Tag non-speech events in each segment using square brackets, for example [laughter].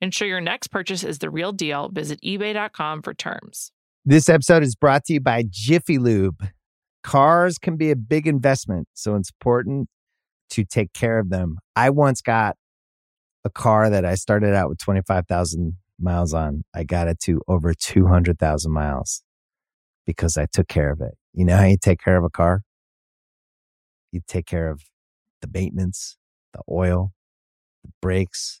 Ensure your next purchase is the real deal. Visit eBay.com for terms. This episode is brought to you by Jiffy Lube. Cars can be a big investment, so it's important to take care of them. I once got a car that I started out with 25,000 miles on. I got it to over 200,000 miles because I took care of it. You know how you take care of a car? You take care of the maintenance, the oil, the brakes,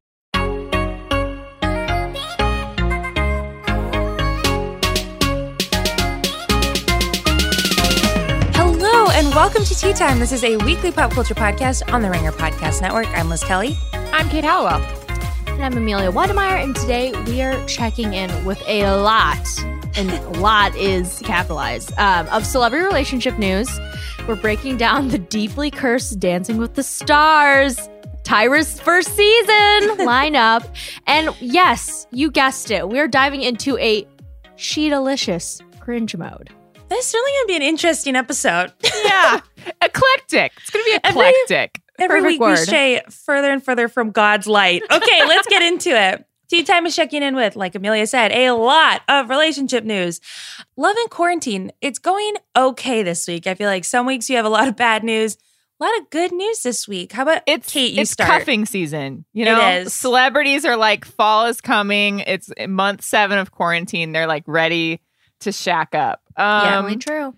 and welcome to Tea Time. This is a weekly pop culture podcast on the Ringer Podcast Network. I'm Liz Kelly. I'm Kate Howell. And I'm Amelia Wedemeyer, and today we are checking in with a lot, and a [laughs] lot is capitalized, um, of celebrity relationship news. We're breaking down the deeply cursed Dancing with the Stars, Tyra's first season [laughs] lineup. And yes, you guessed it, we're diving into a she delicious cringe mode. This is really going to be an interesting episode. [laughs] Yeah, eclectic. It's going to be Every- eclectic. Every Perfect week we word. stray further and further from God's light. Okay, let's get into it. [laughs] Tea time is checking in with, like Amelia said, a lot of relationship news. Love and quarantine. It's going okay this week. I feel like some weeks you have a lot of bad news, a lot of good news this week. How about It's Kate? You it's start. cuffing season. You know, is. celebrities are like fall is coming. It's month seven of quarantine. They're like ready to shack up. Yeah, Um, really true.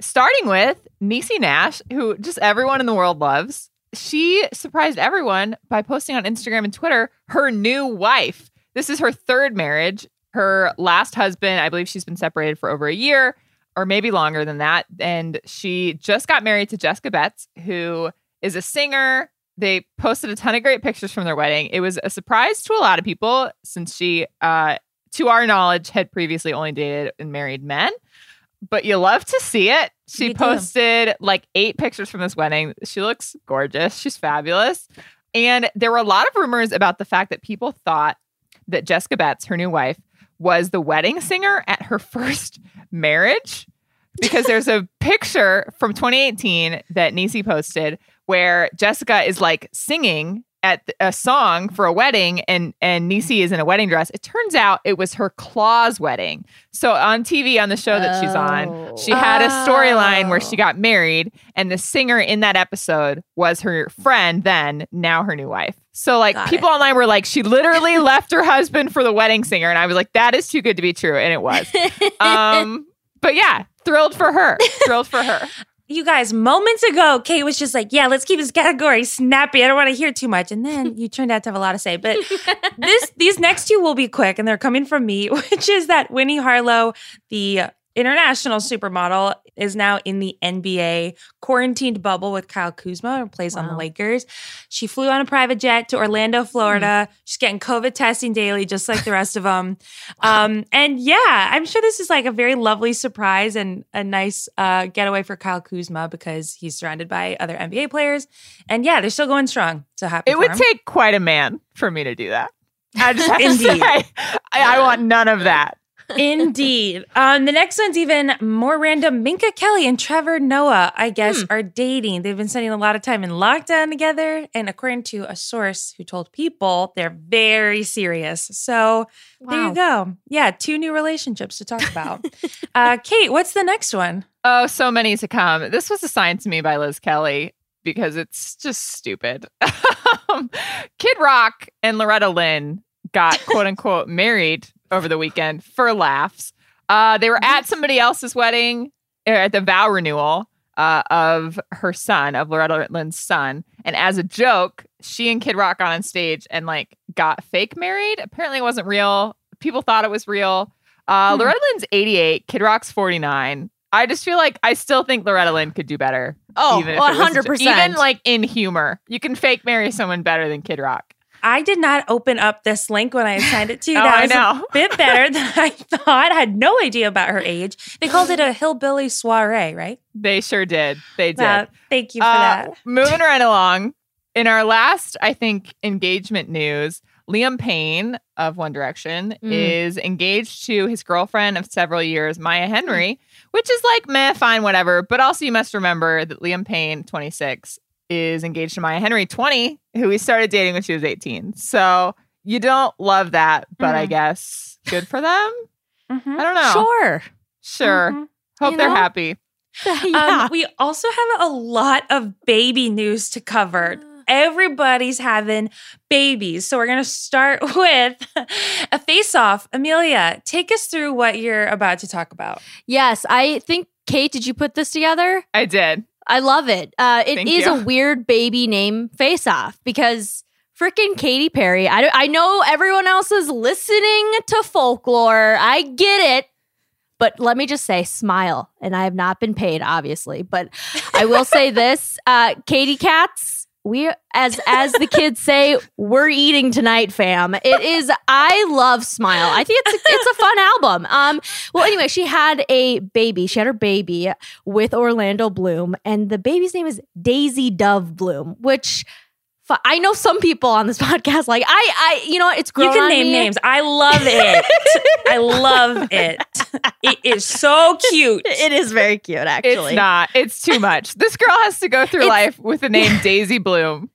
starting with Niecy Nash, who just everyone in the world loves. She surprised everyone by posting on Instagram and Twitter her new wife. This is her third marriage. Her last husband, I believe she's been separated for over a year or maybe longer than that. And she just got married to Jessica Betts, who is a singer. They posted a ton of great pictures from their wedding. It was a surprise to a lot of people since she, uh, to our knowledge, had previously only dated and married men but you love to see it. She too. posted like eight pictures from this wedding. She looks gorgeous. She's fabulous. And there were a lot of rumors about the fact that people thought that Jessica Betts, her new wife, was the wedding singer at her [laughs] first marriage because there's a [laughs] picture from 2018 that Niecy posted where Jessica is like singing at a song for a wedding and and Niecy is in a wedding dress. It turns out it was her Claws wedding. So on TV on the show that she's on, Oh. she had a storyline where Oh. she got married and the singer in that episode was her friend then, now her new wife. So like Got people online were like she literally [laughs] left her husband for the wedding singer and I was like that is too good to be true and it was. [laughs] Um but yeah, thrilled for her. Thrilled for her. [laughs] You guys, moments ago, Kate was just like, yeah, let's keep this category snappy. I don't want to hear too much. And then you turned out to have a lot to say. But [laughs] this these next two will be quick and they're coming from me, [laughs] which is that Winnie Harlow, the international supermodel, is now in the NBA quarantined bubble with Kyle Kuzma and plays on the Lakers. She flew on a private jet to Orlando, Florida. She's getting COVID testing daily, just like the rest of them. Um, and yeah, I'm sure this is like a very lovely surprise and a nice uh, getaway for Kyle Kuzma because he's surrounded by other NBA players. And yeah, they're still going strong. So happy. It would him. take quite a man for me to do that. I just have to [laughs] Indeed. say, I, I want none of [laughs] that. Indeed. Um, the next one's even more random. Minka Kelly and Trevor Noah, I guess, Hmm. are dating. They've been spending a lot of time in lockdown together. And according to a source who told people, they're very serious. So there you go. Yeah, two new relationships to talk about. uh, [laughs] Kate, what's the next one? Oh, so many to come. This was assigned to me by Liz Kelly because it's just stupid. [laughs] Um, Kid Rock and Loretta Lynn got quote unquote married over the weekend for laughs. Uh, they were at somebody else's wedding at the vow renewal uh, of her son, of Loretta Lynn's son. And as a joke, she and Kid Rock got on stage and like got fake married. Apparently, it wasn't real. People thought it was real. Uh, Hmm. Loretta Lynn's 88, Kid Rock's 49. I just feel like I still think Loretta Lynn could do better. Oh, even if it was- 100%. Even like in humor, you can fake marry someone better than Kid Rock. I did not open up this link when I assigned it to you. [laughs] Oh, that I was know. a bit better than I thought. I had no idea about her age. They called it a hillbilly soiree, right? They sure did. They did. Wow, thank you for Uh, that. Moving right along. In our last, I think, engagement news, Liam Payne of One Direction Mm. is engaged to his girlfriend of several years, Maya Henry, which is like meh, fine, whatever. But also, you must remember that Liam Payne, 26, is engaged to Maya Henry, 20, who he started dating when she was 18. So you don't love that, but I Mhm. guess good for them. Mhm. I don't know. Sure. Sure. Mhm. Hope You they're know? happy. [laughs] [laughs] yeah. Um, we also have a lot of baby news to cover. [gasps] Everybody's having babies. So we're going to start [laughs] with a face off. Amelia, take us through what you're about to talk about. yes, I think Kate, did you put this together? I did. I love it. Uh, it Thank is you. a [laughs] weird baby name face off because freaking Katy Perry. I, I know everyone else is listening to folklore. I get it. But let me just say, smile. And I have not been paid, obviously. But I will say [laughs] this uh, Katy Cats, we, as as the kids say, we're eating tonight, fam. It is, I love Smile. I think it's, it's a fun album. Um, well, anyway, she had a baby. She had her baby with Orlando Bloom, and the baby's name is Daisy Dove Bloom, which I know some people on this [laughs] podcast like I, I, you know, what, it's You can name me. names. I love it. [laughs] I love it. It is so cute. It is very cute, actually. It's not. It's too much. This girl has to go through It's- life with the name [laughs] Daisy Bloom.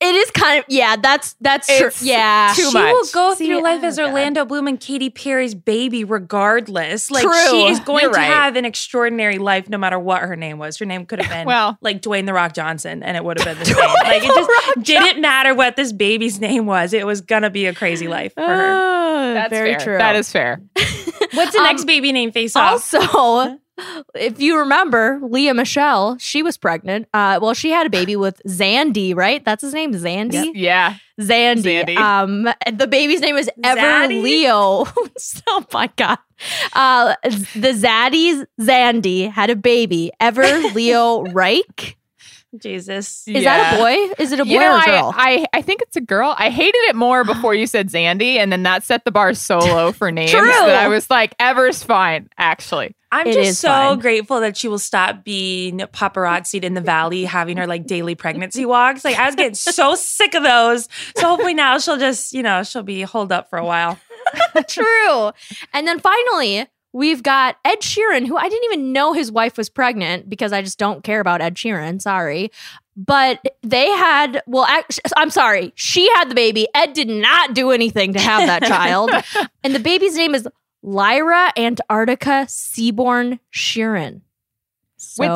It is kind of yeah. That's that's true. Yeah, too she much. will go See, through life oh, as God. Orlando Bloom and Katy Perry's baby, regardless. Like True. she is going You're to right. have an extraordinary life, no matter what her name was. Her name could have [laughs] been Well- like Dwayne the Rock Johnson, and it would have been the [laughs] same. like it just didn't matter what this baby's name was. It was gonna be a crazy life for her. Oh, That's very fair. true. That is fair. [laughs] What's the Um, next baby name face off? Also, if you remember, Lea Michele, she was pregnant. Uh, well, she had a baby with Zandy, right? That's his name, Zandy. Yeah. Zandy. Zandy. Um, the baby's name is Ever Zaddy? Leo. [laughs] oh my god. Uh, the Zaddy's Zandy had a baby, Ever Leo Reich. Jesus. Is that a boy? Is it a boy You know, or a I, girl? I I think it's a girl. I hated it more before you said Zandy, and then that set the bar so low [laughs] for names True. that I was like, Ever's fine, actually. I'm It just so fine. grateful that she will stop being paparazzied in the valley, having her like daily pregnancy walks. Like I was getting so [laughs] sick of those. So hopefully now she'll just, you know, she'll be holed up for a while. [laughs] True. And then finally, we've got Ed Sheeran, who I didn't even know his wife was pregnant because I just don't care about Ed Sheeran. Sorry. But they had, well, act- I'm sorry, she had the baby. Ed did not do anything to have that child. [laughs] And the baby's name is Lyra Antarctica Seaborn Sheeran. Which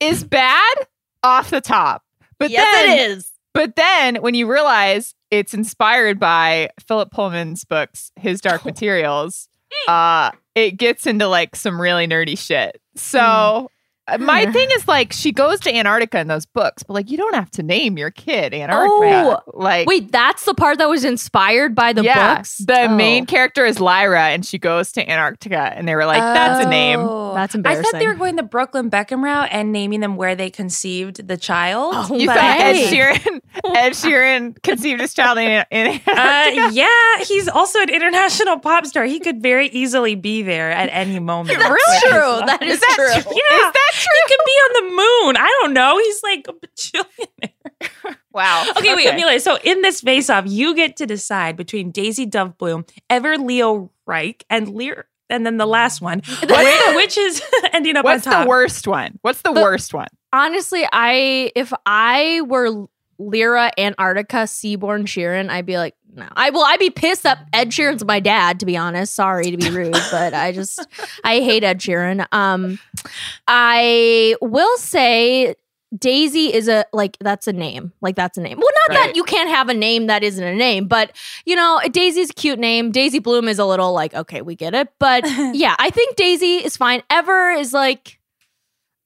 Is bad off the top. But yes, then it is. But then when you realize it's inspired by Philip Pullman's books, His Dark [laughs] Materials, uh, it gets into like some really nerdy shit. So my [laughs] thing is like she goes to Antarctica in those books, but like you don't have to name your kid Antarctica. like Wait, that's the part that was inspired by the yeah, books? The Oh, main character is Lyra and she goes to Antarctica and they were like, that's a name. Oh. That's I thought they were going the Brooklyn Beckham route and naming them where they conceived the child. Oh, You but- thought Ed Sheeran Ed Sheeran [laughs] conceived his child in, in Antarctica. Uh, yeah, he's also an international pop star. He could very easily be there at any moment. That's with his true. That is, Is that true. true? Yeah. Is that true? He could be on the moon. I don't know. He's like a bajillionaire. [laughs] Wow. Okay, wait, Amelia. So in this face off, you get to decide between Daisy Dove Bloom, Ever Leo Reich, and Lear and then the last one, [laughs] which, which is [laughs] ending up What's on top. the worst one? What's the The- worst one? Honestly, I if I were Lyra Antarctica Seaborn Sheeran, I'd be like, no. I will. I'd be pissed up. Ed Sheeran's my dad. To be honest, sorry to be rude, but I just I hate Ed Sheeran. Um, I will say Daisy is a like that's a name. Like that's a name. Well, not Right. that you can't have a name that isn't a name, but you know, Daisy's a cute name. Daisy Bloom is a little like okay, we get it. But [laughs] yeah, I think Daisy is fine. Ever is like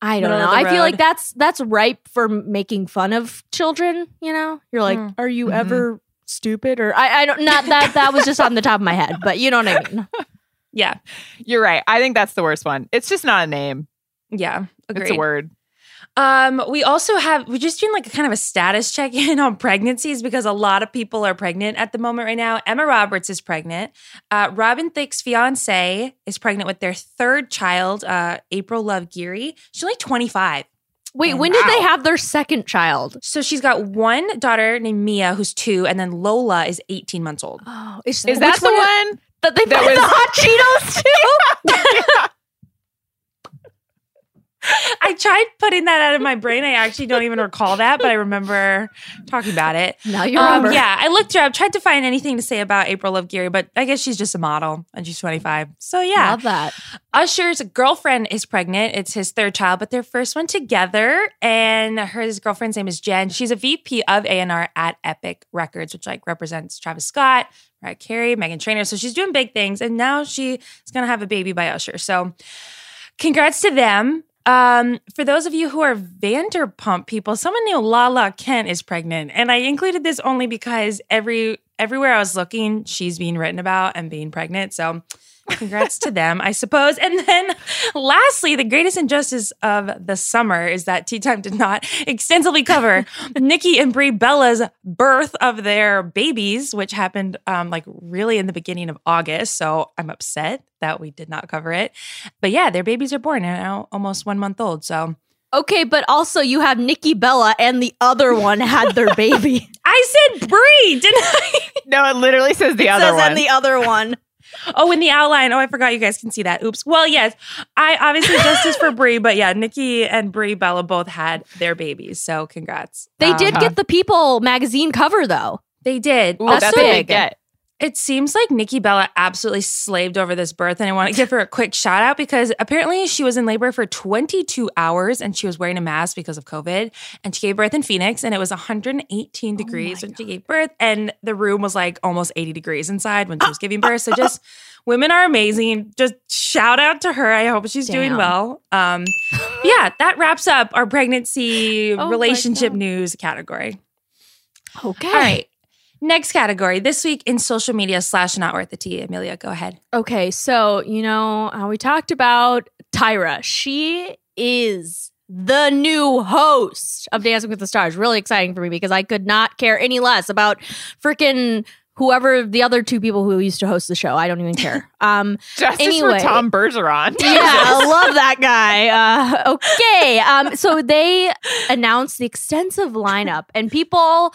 I don't know. I feel like that's that's ripe for making fun of children. You know, you're like, Mm. are you Mhm. ever stupid or I, I don't not that that was just on the top of my head, but you know what I mean. [laughs] yeah, You're right. I think that's the worst one. It's just not a name. yeah, agreed. It's a word. Um, we also have we're just doing like a kind of a status check in [laughs] on pregnancies because a lot of people are pregnant at the moment right now. Emma Roberts is pregnant. Uh, Robin Thicke's fiance is pregnant with their third child, uh, April Love Geary. She's only 25. Wait, Oh, when did they have their second child? So she's got one daughter named Mia, who's two, and then Lola is 18 months old. Oh, is, Is that the one? that they that put was- the hot Cheetos [laughs] too? [laughs] [laughs] I tried putting that out of my brain. I actually don't even recall that, but I remember talking about it. now you Um, remember. yeah, I looked her up, tried to find anything to say about April Love Geary, but I guess she's just a model and she's 25. So yeah. Love that. Usher's girlfriend is pregnant. It's his third child, but their first one together. And her his girlfriend's name is Jen. She's a VP of A&R at Epic Records, which like represents Travis Scott, Mariah Carey, Meghan Trainor. So she's doing big things. And now she's going to have a baby by Usher. So congrats to them. Um, for those of you who are Vanderpump people, someone named Lala Kent is pregnant, and I included this only because every everywhere I was looking, she's being written about and being pregnant. So, congrats to them, I suppose. And then, lastly, the greatest injustice of the summer is that Tea Time did not extensively cover [laughs] Nikki and Brie Bella's birth of their babies, which happened um, like really in the beginning of August. So I'm upset that we did not cover it. But yeah, their babies are born and now almost one month old. So Okay, but also you have Nikki Bella and the other one had their [laughs] baby. I said Brie, didn't I? No, it literally says the other one Says one. and the other one. Oh, in the outline. Oh, I forgot you guys can see that. Oops. Well, yes, I obviously justice for [laughs] Brie, but yeah, Nikki and Brie Bella both had their babies. So congrats. They Um, did get the People magazine cover though. They did. Ooh, That's that's, a big big. get. It seems like Nikki Bella absolutely slaved over this birth, and I want to give her a quick shout out because apparently she was in labor for 22 hours and she was wearing a mask because of COVID. And she gave birth in Phoenix, and it was 118 degrees when she gave birth, and the room was like almost 80 degrees inside when she was giving [laughs] birth. So just women are amazing. Just shout out to her. I hope she's doing well. Um, yeah, that wraps up our pregnancy [laughs] Oh relationship news category. Okay. All right. Next category this week in social media slash not worth the tea. Amelia, go ahead. Okay, so you know how we talked about Tyra. She is the new host of Dancing with the Stars. Really exciting for me because I could not care any less about freaking whoever the other two people who used to host the show. I don't even care. [laughs] Um, Justice Anyway. for Tom Bergeron. yeah, I [laughs] love that guy. Uh, okay. Um, so they announced the extensive lineup, and people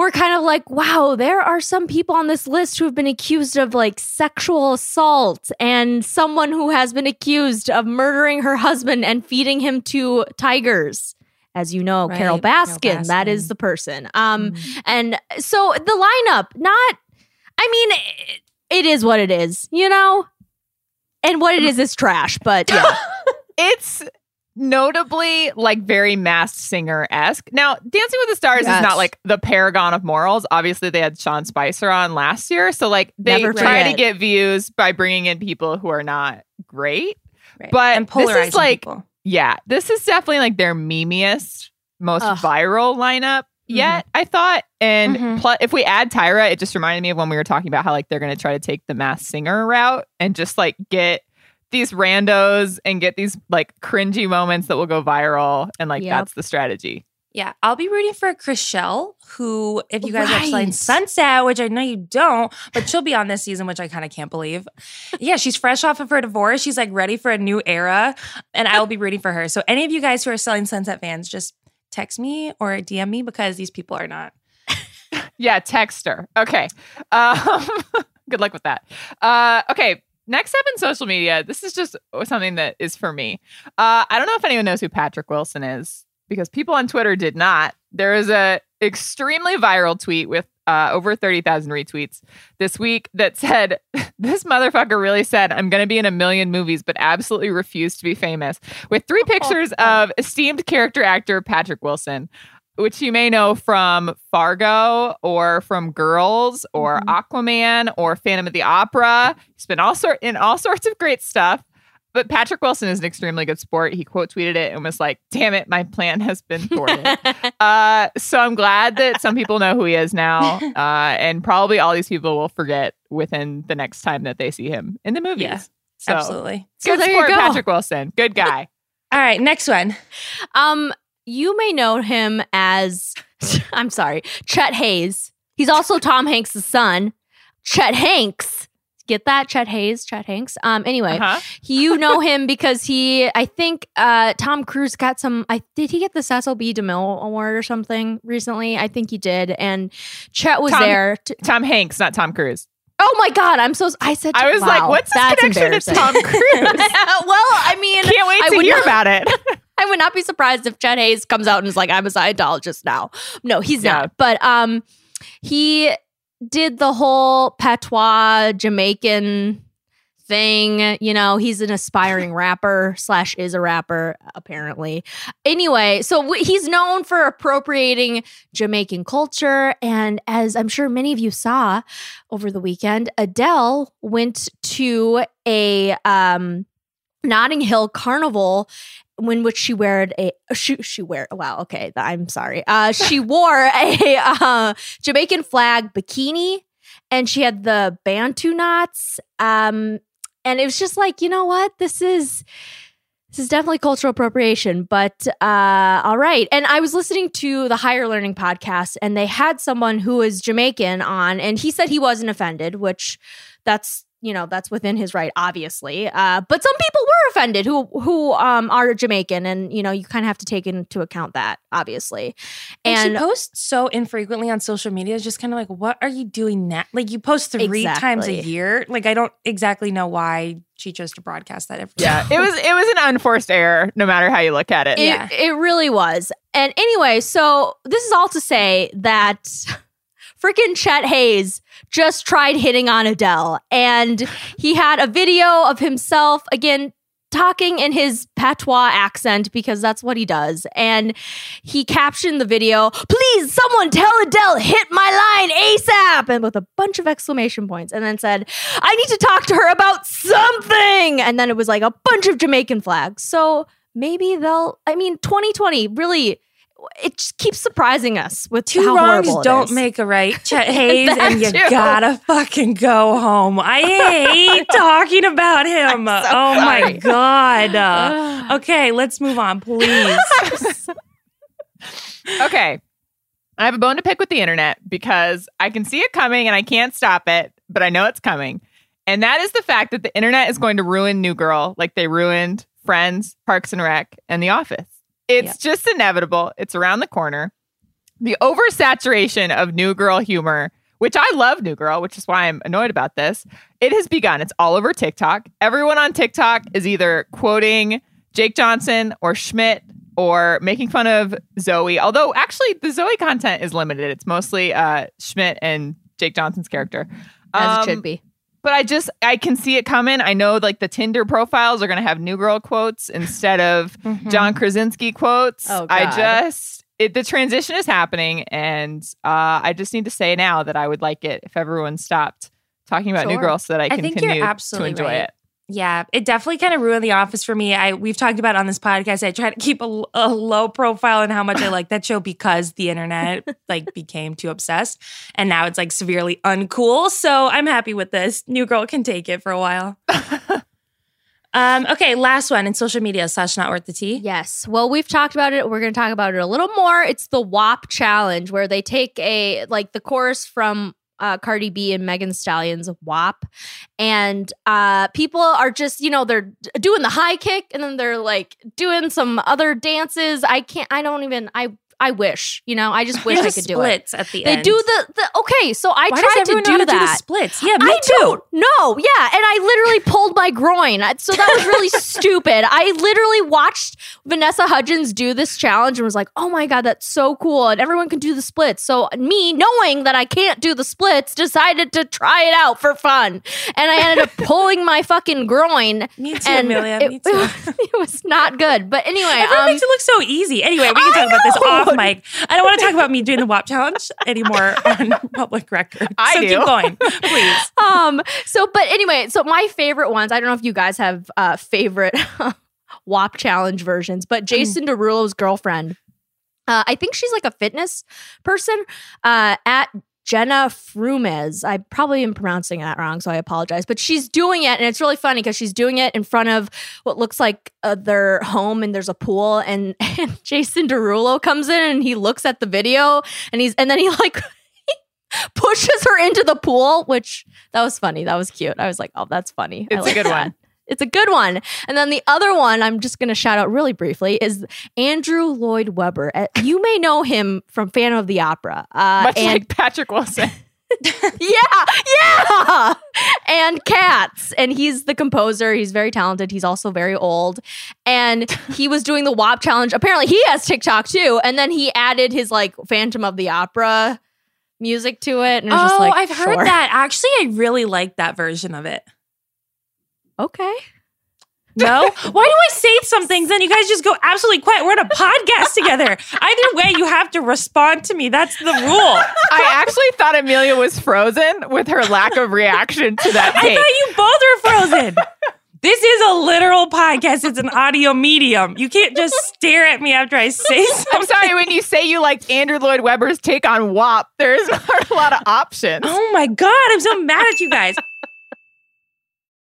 were kind of like, wow, there are some people on this list who have been accused of like sexual assault, and someone who has been accused of murdering her husband and feeding him to tigers. As you know, Right, Carole Carole Baskin, that is the person. Um, and so the lineup, not, I mean, it, it is what it is, you know? And what it is is trash, but yeah. [laughs] It's notably like very masked singer esque. Now, Dancing with the Stars Yes. is not like the paragon of morals. Obviously, they had Sean Spicer on last year. So, like, they Never try to get views by bringing in people who are not great. Right. But and this is like- people. Yeah, this is definitely like their memeiest, most Ugh. viral lineup yet, I thought. And Mhm. plu- if we add Tyra, it just reminded me of when we were talking about how like they're going to try to take the Masked Singer route and just like get these randos and get these like cringy moments that will go viral. And like Yep. that's the strategy. Yeah, I'll be rooting for Chrishell, who, if you guys watch Right. Selling Sunset, which I know you don't, but she'll be on this season, which I kind of can't believe. Yeah, she's fresh off of her divorce. She's like ready for a new era, and I'll be rooting for her. So, any of you guys who are Selling Sunset fans, just text me or DM me because these people are not. [laughs] Yeah, text her. Okay. Um, [laughs] good luck with that. Uh, okay. Next up in social media, this is just something that is for me. Uh, I don't know if anyone knows who Patrick Wilson is because people on Twitter did not. There is a extremely viral tweet with uh, over 30,000 retweets this week that said, [laughs] This motherfucker really said, I'm going to be in a million movies, but absolutely refused to be famous, with three [laughs] pictures of esteemed character actor Patrick Wilson. Which you may know from Fargo or from Girls or Aquaman or Phantom of the Opera. He's been all sort in all sorts of great stuff. But Patrick Wilson is an extremely good sport. He quote tweeted it and was like, "Damn it, my plan has been thwarted." [laughs] uh, so I'm glad that some people know who he is now, [laughs] uh, and probably all these people will forget within the next time that they see him in the movies. Yeah, so, Absolutely. Good there you sport, go. Patrick Wilson. Good guy. [laughs] All right, next one. Um, you may know him as [laughs] I'm sorry, Chet Haze. He's also Tom Hanks' son. Chet Hanks. Get that? Chet Haze, Chet Hanks. Um, anyway, Uh-huh. you [laughs] know him because he, I think, uh, Tom Cruise got some. I did he get the Cecil B. DeMille Award or something recently? I think he did, and Chet was Tom- there. To, Tom Hanks, not Tom Cruise. oh my God, I'm so. I said. I was like, "What's his that's connection to. Tom Cruise?" [laughs] well, I mean, Can't wait to would hear not- about it. I would not be surprised if Chet Haze comes out and is like, I'm a Scientologist now. No, he's Yeah. not. But um he did the whole patois Jamaican thing. You know, he's an aspiring rapper slash is a rapper, apparently. Anyway, so w- he's known for appropriating Jamaican culture. And as I'm sure many of you saw over the weekend, Adele went to a um Notting Hill Carnival in which she wore a she, she wear wow okay I'm sorry. Uh she [laughs] wore a uh, Jamaican flag bikini and she had the bantu knots um and it was just like you know what? This is this is definitely cultural appropriation but uh all right. And I was listening to the higher learning podcast and they had someone who was Jamaican on and he said he wasn't offended which that's you know that's within his right obviously uh, but some people were offended who who um, are jamaican and you know you kind of have to take into account that obviously And, and she posts so infrequently on social media. It's just kind of like, what are you doing now? Like you post three times a year. Like I don't exactly know why she chose to broadcast that every Yeah, it was it was an unforced error, no matter how you look at it. it, Yeah. it really was and anyway so this is all to say that freaking chet haze just tried hitting on adele and he had a video of himself again talking in his patois accent because that's what he does. And he captioned the video, please, someone tell Adele, hit my line ASAP, and with a bunch of exclamation points, and then said, I need to talk to her about something. And then it was like a bunch of Jamaican flags. So maybe they'll, I mean, 2020 really. It just keeps surprising us with Two how wrongs horrible it don't make a right, [laughs] Chet Haze, and you too. gotta fucking go home. I hate [laughs] talking about him. I'm so oh my god. Uh, [sighs] okay, let's move on, please. [laughs] Okay. I have a bone to pick with the internet because I can see it coming and I can't stop it, but I know it's coming. And that is the fact that the internet is going to ruin New Girl like they ruined Friends, Parks and Rec, and The Office. It's Yeah. just inevitable. It's around the corner. The oversaturation of New Girl humor, which I love New Girl, which is why I'm annoyed about this, it has begun. It's all over TikTok. Everyone on TikTok is either quoting Jake Johnson or Schmidt or making fun of Zoe. Although actually the Zoe content is limited. It's mostly uh, Schmidt and Jake Johnson's character. As Um, it should be. But I just I can see it coming. I know like the Tinder profiles are gonna have New Girl quotes instead of Mhm. John Krasinski quotes. Oh, I just it, the transition is happening, and uh, I just need to say now that I would like it if everyone stopped talking about New Sure. Girl so that I I can continue to absolutely enjoy right. it. Yeah, it definitely kind of ruined The Office for me. I we've talked about on this podcast. I try to keep a, a low profile and how much I like that show because the internet like [laughs] became too obsessed, and now it's like severely uncool. So I'm happy with this. New Girl can take it for a while. [laughs] um. Okay, last one in social media slash not worth the tea. Yes. Well, we've talked about it. We're going to talk about it a little more. It's the WAP challenge where they take a like the chorus from uh, Cardi B and Megan Stallion's WAP, and uh, people are just you know they're doing the high kick and then they're like doing some other dances. I can't. I don't even. I I wish, you know, I just [laughs] wish I could do it. splits at the They end. do the, the okay. So I Why does tried to do know that. do the splits? Yeah, me I too. don't. Yeah, and I literally pulled my groin. So that was really [laughs] stupid. I literally watched Vanessa Hudgens do this challenge and was like, "Oh my god, that's so cool!" And everyone can do the splits. So me, knowing that I can't do the splits, decided to try it out for fun, and I ended up [laughs] pulling my fucking groin. Me too, and Amelia. it, me too. it was not good. But anyway, Everyone um, makes it look so easy. Anyway, we can I talk about this know. Off mic. I don't want to talk about me doing the WAP challenge anymore on [laughs] public record. I so do. keep going, please. [laughs] um so but anyway so my favorite ones i don't know if you guys have uh favorite [laughs] wap challenge versions but jason derulo's girlfriend uh i think she's like a fitness person uh at Jenna Frumes. I probably am pronouncing that wrong, so I apologize. But she's doing it, and it's really funny because she's doing it in front of what looks like uh, their home, and there's a pool. And, [laughs] and Jason Derulo comes in, and he looks at the video, and he's and then he like [laughs] pushes her into the pool, which that was funny. That was cute. I was like, oh, that's funny. It's a good that. one. It's a good one. And then the other one I'm just going to shout out really briefly is Andrew Lloyd Webber. Uh, You may know him from Phantom of the Opera. Uh, Much and like Patrick Wilson. [laughs] yeah, yeah, and Cats. And he's the composer. He's very talented. He's also very old. And he was doing the WAP challenge. Apparently, he has TikTok too. And then he added his like Phantom of the Opera music to it. And it was just Oh, like, I've heard sure. that. Actually, I really like that version of it. Okay. No? [laughs] Why do I say some things then you guys just go absolutely quiet? We're on a podcast together. Either way, you have to respond to me. That's the rule. I actually thought Amelia was frozen with her lack of reaction to that [laughs] I thought you both were frozen. This is a literal podcast. It's an audio medium. You can't just stare at me after I say something. I'm sorry, when you say you liked Andrew Lloyd Webber's take on WAP, there's [laughs] not a lot of options. Oh my God. I'm so mad at you guys.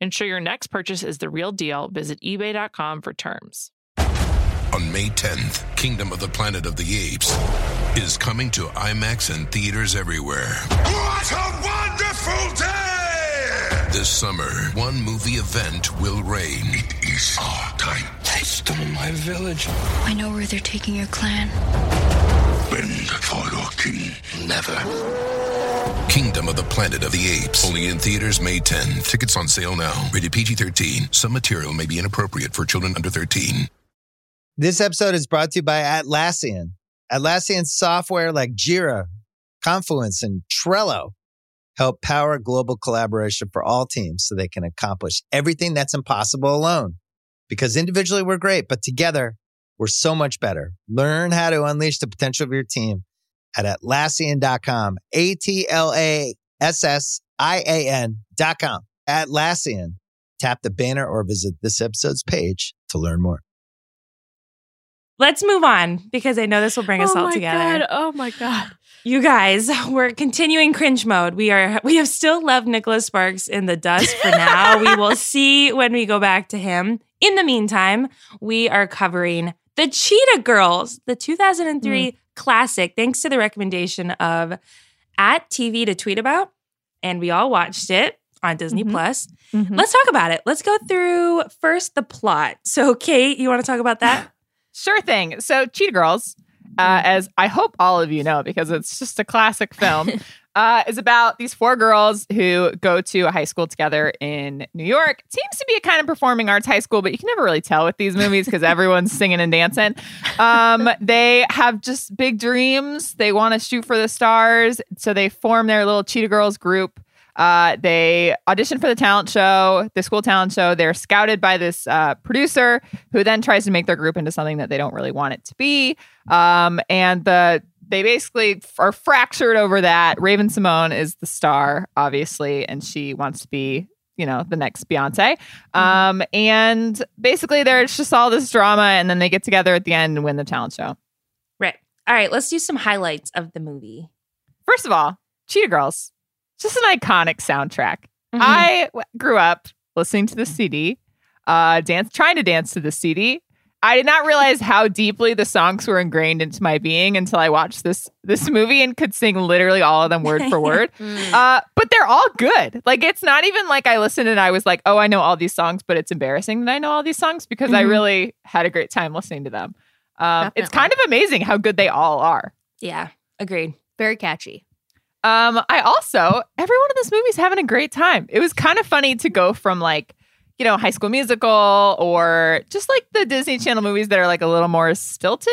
Ensure your next purchase is the real deal. Visit eBay.com for terms. On May 10th, Kingdom of the Planet of the Apes is coming to IMAX and theaters everywhere. What a wonderful day! This summer, one movie event will reign. It is our time. They stole my village. I know where they're taking your clan. Bend for your king. Never. Kingdom of the Planet of the Apes. Only in theaters May 10. Tickets on sale now. Rated PG 13. Some material may be inappropriate for children under 13. This episode is brought to you by Atlassian. Atlassian software like Jira, Confluence, and Trello help power global collaboration for all teams so they can accomplish everything that's impossible alone. Because individually we're great, but together we're so much better. Learn how to unleash the potential of your team at Atlassian.com. A T L A S S I A N.com. Atlassian. Tap the banner or visit this episode's page to learn more. Let's move on because I know this will bring us oh all together. God. Oh my God. You guys, [laughs] we're continuing cringe mode. We are we have still left Nicholas Sparks in the dust for now. we will [laughs] see when we go back to him. In the meantime, we are covering The Cheetah Girls, the 2003 hmm. Classic, thanks to the recommendation of at TV to tweet about. And we all watched it on Disney Mhm. Plus. Mhm. Let's talk about it. Let's go through first the plot. So, Kate, you want to talk about that? [laughs] Sure thing. So, Cheetah Girls, uh, as I hope all of you know, because it's just a classic film, [laughs] uh, is about these four girls who go to a high school together in New York. It seems to be a kind of performing arts high school, but you can never really tell with these movies because [laughs] everyone's singing and dancing. Um, they have just big dreams. They want to shoot for the stars. So they form their little Cheetah Girls group. Uh, they audition for the talent show, the school talent show. They're scouted by this uh, producer who then tries to make their group into something that they don't really want it to be. Um, and the they basically are fractured over that. Raven Simone is the star, obviously, and she wants to be, you know, the next Beyonce. Um, and basically, there's just all this drama, and then they get together at the end and win the talent show. Right. All right, let's do some highlights of the movie. First of all, Cheetah Girls, just an iconic soundtrack. Mhm. I w- grew up listening to the CD, uh, dance, trying to dance to the CD. I did not realize how deeply the songs were ingrained into my being until I watched this this movie and could sing literally all of them word for [laughs] word. Uh, but they're all good. Like it's not even like I listened and I was like, oh, I know all these songs, but it's embarrassing that I know all these songs because I Mhm. really had a great time listening to them. Um, it's kind of amazing how good they all are. Yeah, agreed. Very catchy. Um, I also everyone in this movie is having a great time. It was kind of funny to go from like, you know, High School Musical or just like the Disney Channel movies that are like a little more stilted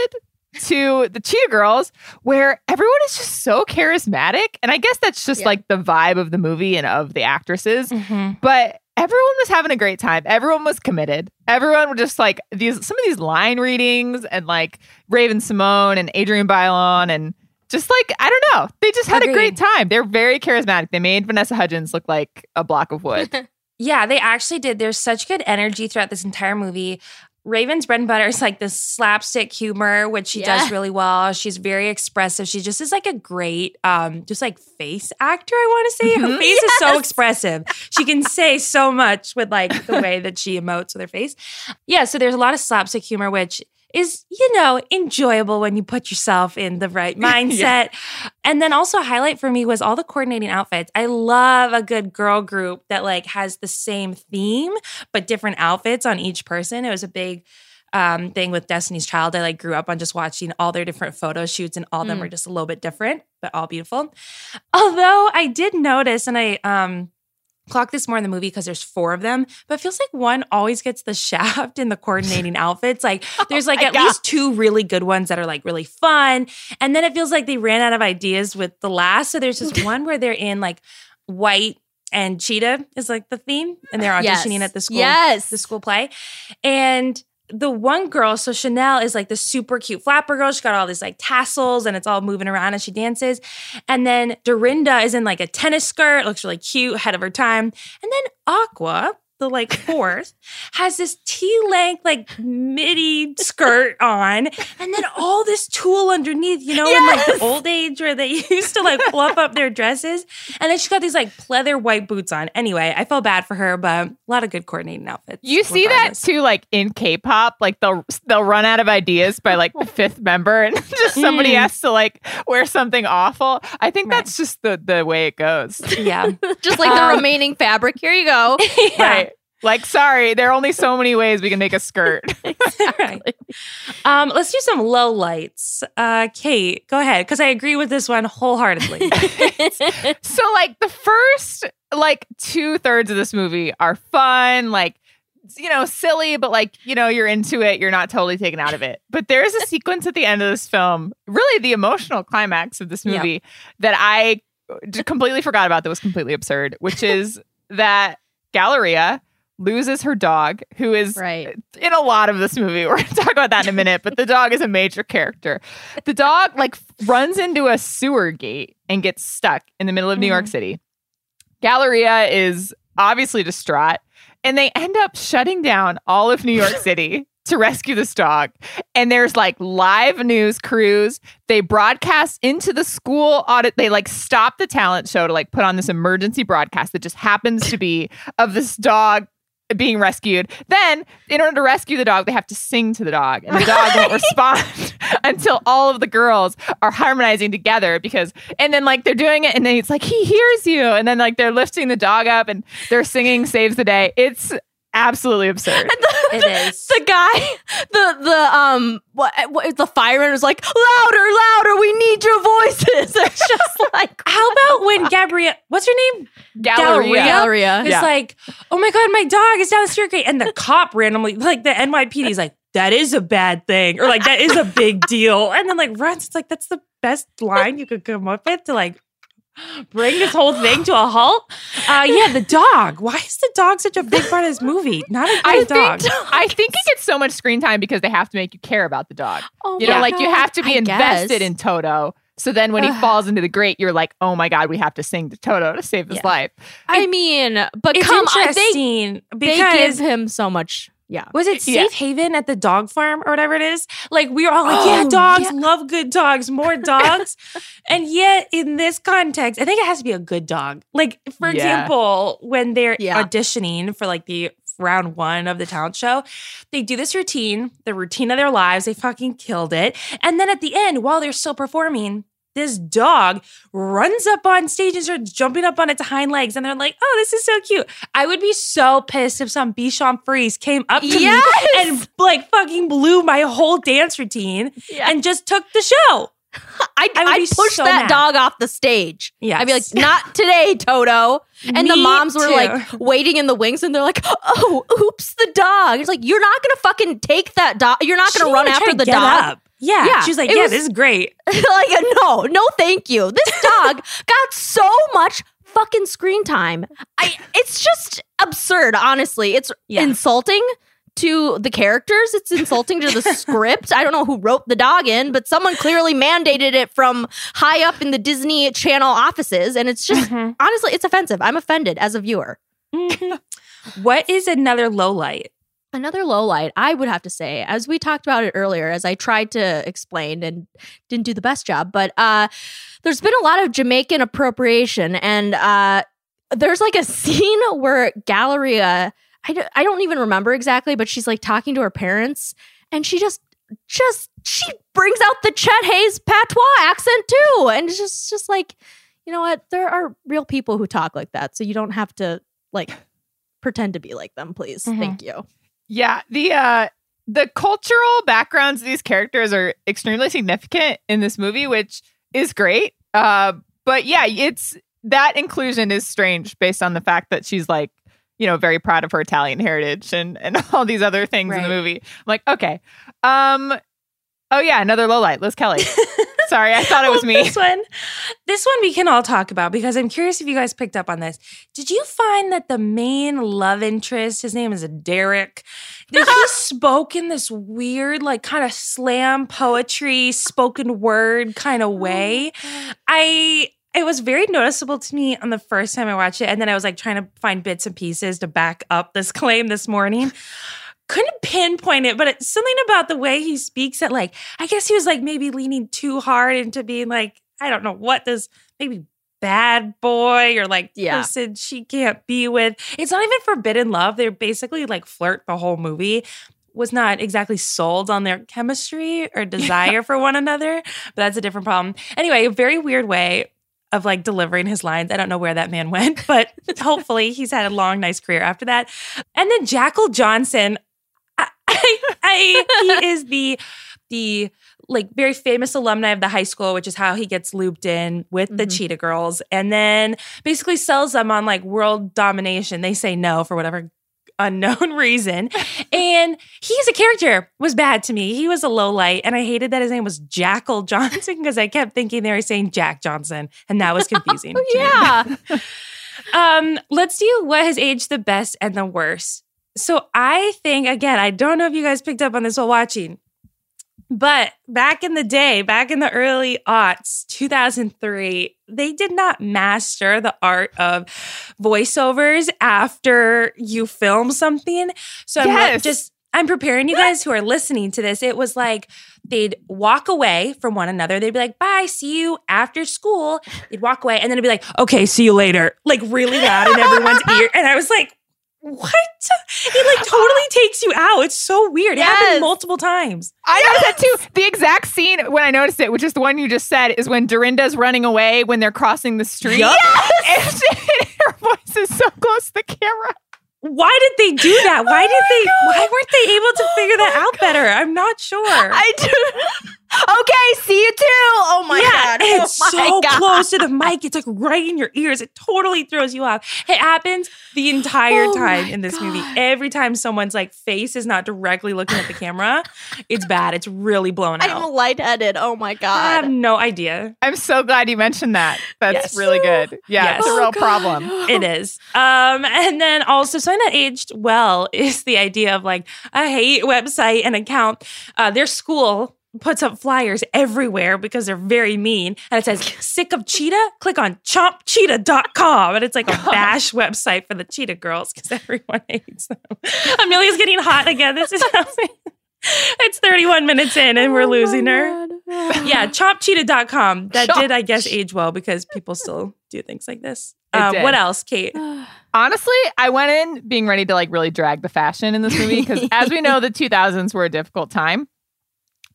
to the Cheetah Girls, where everyone is just so charismatic, and I guess that's just Yeah. like the vibe of the movie and of the actresses. Mhm. But everyone was having a great time. Everyone was committed. Everyone was just like these some of these line readings and like Raven Simone and Adrienne Bailon and just like I don't know. They just had a great time. They're very charismatic. They made Vanessa Hudgens look like a block of wood. [laughs] Yeah, they actually did. There's such good energy throughout this entire movie. Raven's bread and butter is like this slapstick humor, which she Yeah. does really well. She's very expressive. She just is like a great, um, just like face actor. I want to say her Mhm. face is so expressive. She can say so much with like the way that she emotes with her face. Yeah, so there's a lot of slapstick humor, which is you know enjoyable when you put yourself in the right [laughs] mindset. And then also highlight for me was all the coordinating outfits. I love a good girl group that like has the same theme but different outfits on each person. It was a big um, thing with Destiny's Child. I like grew up on just watching all their different photo shoots, and all of them Mm. were just a little bit different, but all beautiful. Although I did notice, and I um clock this more in the movie because there's four of them, but it feels like one always gets the [laughs] shaft in the coordinating outfits. Like [laughs] oh there's like my at God. least two really good ones that are like really fun. And then it feels like they ran out of ideas with the last. So there's this [laughs] one where they're in like white and cheetah is like the theme, and they're auditioning Yes. at the school Yes. the school play. And the one girl, so Chanel is like the super cute flapper girl. She's got all these like tassels and it's all moving around as she dances. And then Dorinda is in like a tennis skirt, looks really cute, ahead of her time. And then Aqua, the like fourth, has this tea length like midi skirt on, and then all this tulle underneath, you know, in like the old age where they [laughs] used to like fluff up their dresses. And then she's got these like pleather white boots on. Anyway, I felt bad for her, but a lot of good coordinating outfits. You see that too, like in K-pop, like they'll they'll run out of ideas by like the fifth member, and [laughs] just somebody Mm. has to like wear something awful. I think Right. that's just the the way it goes. Yeah. [laughs] Just like the Um, remaining fabric. Here you go. yeah. Right. Like, sorry, there are only so many ways we can make a skirt. [laughs] right. Um, let's do some low lights. Uh, Kate, go ahead, because I agree with this one wholeheartedly. [laughs] so, like, the first like two thirds of this movie are fun, like you know, silly, but like, you know, you're into it, you're not totally taken out of it. But there's a sequence at the end of this film, really the emotional climax of this Yeah. movie that I completely forgot about that was completely absurd, which is that Galleria loses her dog, who is Right. in a lot of this movie. [laughs] We're going to talk about that in a minute, but the dog is a major character. The dog like runs into a sewer gate and gets stuck in the middle of New York mm-hmm. City. Galleria is obviously distraught, and they end up shutting down all of New York [laughs] City to rescue this dog. And there's like live news crews. They broadcast into the school audit. They like stop the talent show to like put on this emergency broadcast that just happens to be of this dog being rescued. Then, in order to rescue the dog, they have to sing to the dog, and the dog won't [laughs] respond [laughs] until all of the girls are harmonizing together. Because, and then like they're doing it, and then it's like he hears you, and then like they're lifting the dog up and they're singing "Saves the Day." It's absolutely absurd. It [laughs] is. the guy, the the um, what, what the fireman was like, louder, louder, we need your voices. [laughs] It's just like, [laughs] How about when Gabrielle, what's her name? Galleria. Galleria. It's Yeah. like, oh my God, my dog is down the street. And the cop randomly, like the NYPD is like, that is a bad thing. Or like, that is a big deal. And then like runs. It's like, that's the best line you could come up with to like [gasps] bring this whole thing to a halt. Uh, yeah, the dog. Why is the dog such a big part of this movie? Not a I good dog. think I think it gets so much screen time because they have to make you care about the dog. Oh You know, my like you have to be I invested guess. in Toto. So then when he Ugh. falls into the grate, you're like, oh my God, we have to sing to Toto to save his Yeah. life. I mean, but It's come on, they, interesting they because give him so much. Yeah. Was it Safe Yeah. Haven at the dog farm or whatever it is? Like we were all like, yeah, Oh, dogs, yeah. love good dogs, more [laughs] dogs. and yet in this context, I think it has to be a good dog. Like, for Yeah. example, when they're Yeah. auditioning for like the round one of the talent show, they do this routine, the routine of their lives. They fucking killed it. And then at the end, while they're still performing, this dog runs up on stage and starts jumping up on its hind legs. And they're like, oh, this is so cute. I would be so pissed if some Bichon Frise came up to Yes! me and like fucking blew my whole dance routine and just took the show. [laughs] I'd, I would I'd push so that mad. dog off the stage. Yeah, I'd be like, not today, Toto. And the moms were too. like waiting in the wings and they're like, oh, oops, the dog. It's like, you're not going to fucking take that dog. You're not going to didn't run after to the dog. up. Yeah. Yeah, She was like, yeah, was- this is great. [laughs] like, no, no, thank you. This [laughs] dog got so much fucking screen time. I, it's just absurd, honestly. It's Yeah. insulting to the characters. It's insulting to the [laughs] script. I don't know who wrote the dog in, but someone clearly mandated it from high up in the Disney Channel offices. And it's just, Mhm. honestly, it's offensive. I'm offended as a viewer. Mhm. what is another low light? Another low light, I would have to say, as we talked about it earlier, as I tried to explain and didn't do the best job, but uh, there's been a lot of Jamaican appropriation, and uh, there's like a [laughs] scene where Galleria, I don't, even remember exactly, but she's like talking to her parents, and she just, just, she brings out the Chet Haze patois accent too, and it's just, just like, you know what? There are real people who talk like that, so you don't have to like pretend to be like them, please. Mhm. Thank you. Yeah, the uh the cultural backgrounds of these characters are extremely significant in this movie, which is great. Uh, but yeah, it's that inclusion is strange based on the fact that she's like, you know, very proud of her Italian heritage and and [laughs] all these other things in the movie. I'm like, okay. Um oh yeah, another low light, Liz Kelly. [laughs] Sorry, I thought it was Well, [laughs] me. This one, this one we can all talk about because I'm curious if you guys picked up on this. Did you find that the main love interest, his name is Derek, that he [laughs] spoke in this weird, like kind of slam poetry, spoken word kind of oh way? I it was very noticeable to me on the first time I watched it, and then I was like trying to find bits and pieces to back up this claim this morning. Couldn't pinpoint it, but it's something about the way he speaks that, like, I guess he was like maybe leaning too hard into being like, I don't know what this maybe bad boy or like Yeah. person she can't be with. It's not even forbidden love. They're basically like flirt the whole movie. Was not exactly sold on their chemistry or [laughs] desire for one another, but that's a different problem. Anyway, a very weird way of like delivering his lines. I don't know where that man [laughs] went, but hopefully he's had a long, nice career after that. And then Jackal Johnson, I, he is the the like very famous alumni of the high school, which is how he gets looped in with the Mhm. Cheetah Girls, and then basically sells them on like world domination. They say no for whatever unknown [laughs] reason. and he's a character was bad to me. He was a low light, and I hated that his name was Jackal Johnson because I kept thinking they were saying Jack Johnson, and that was confusing. [laughs] to yeah. [laughs] Um, let's do what has aged the best and the worst. So I think again, I don't know if you guys picked up on this while watching, but back in the day, back in the early aughts, 2003, they did not master the art of voiceovers after you film something. So I'm Yes. just I'm preparing you guys who are listening to this. It was like they'd walk away from one another. They'd be like, bye, see you after school. They'd walk away and then it'd be like, okay, see you later. Like really loud in everyone's [laughs] ear. And I was like, what? It like totally [laughs] takes you out. It's so weird. It happened multiple times. I noticed that too. The exact scene when I noticed it, which is the one you just said, is when Dorinda's running away when they're crossing the street. Yup. And she- [laughs] her voice is so close to the camera. why did they do that? Why oh did they? Why weren't they able to figure that oh out better? I'm not sure. I do. Okay, see you too. Oh my yeah, god. [laughs] it's oh my so God. close to the mic. It's like right in your ears. It totally throws you off. It happens the entire Oh time in this movie. Every time someone's like face is not directly looking at the camera, it's bad. It's really blown out. I'm lightheaded. Oh my God. I have no idea. I'm so glad you mentioned that. That's Yes. really good. Yeah, Yes. it's a Oh, real God. problem. It is. Um, and then also something that aged well is the idea of like a hate website and account. Uh, their school puts up flyers everywhere because they're very mean. And it says, sick of cheetah? Click on chompcheetah.com. And it's like a bash website for the cheetah girls because everyone [laughs] hates them. Amelia's getting hot again. This is happening. It's 31 minutes in and we're losing her. [sighs] Yeah, chompcheetah.com. That did, I guess, age well because people still do things like this. Um, what else, Kate? [sighs] Honestly, I went in being ready to like really drag the fashion in this movie because, [laughs] as we know, the 2000s were a difficult time.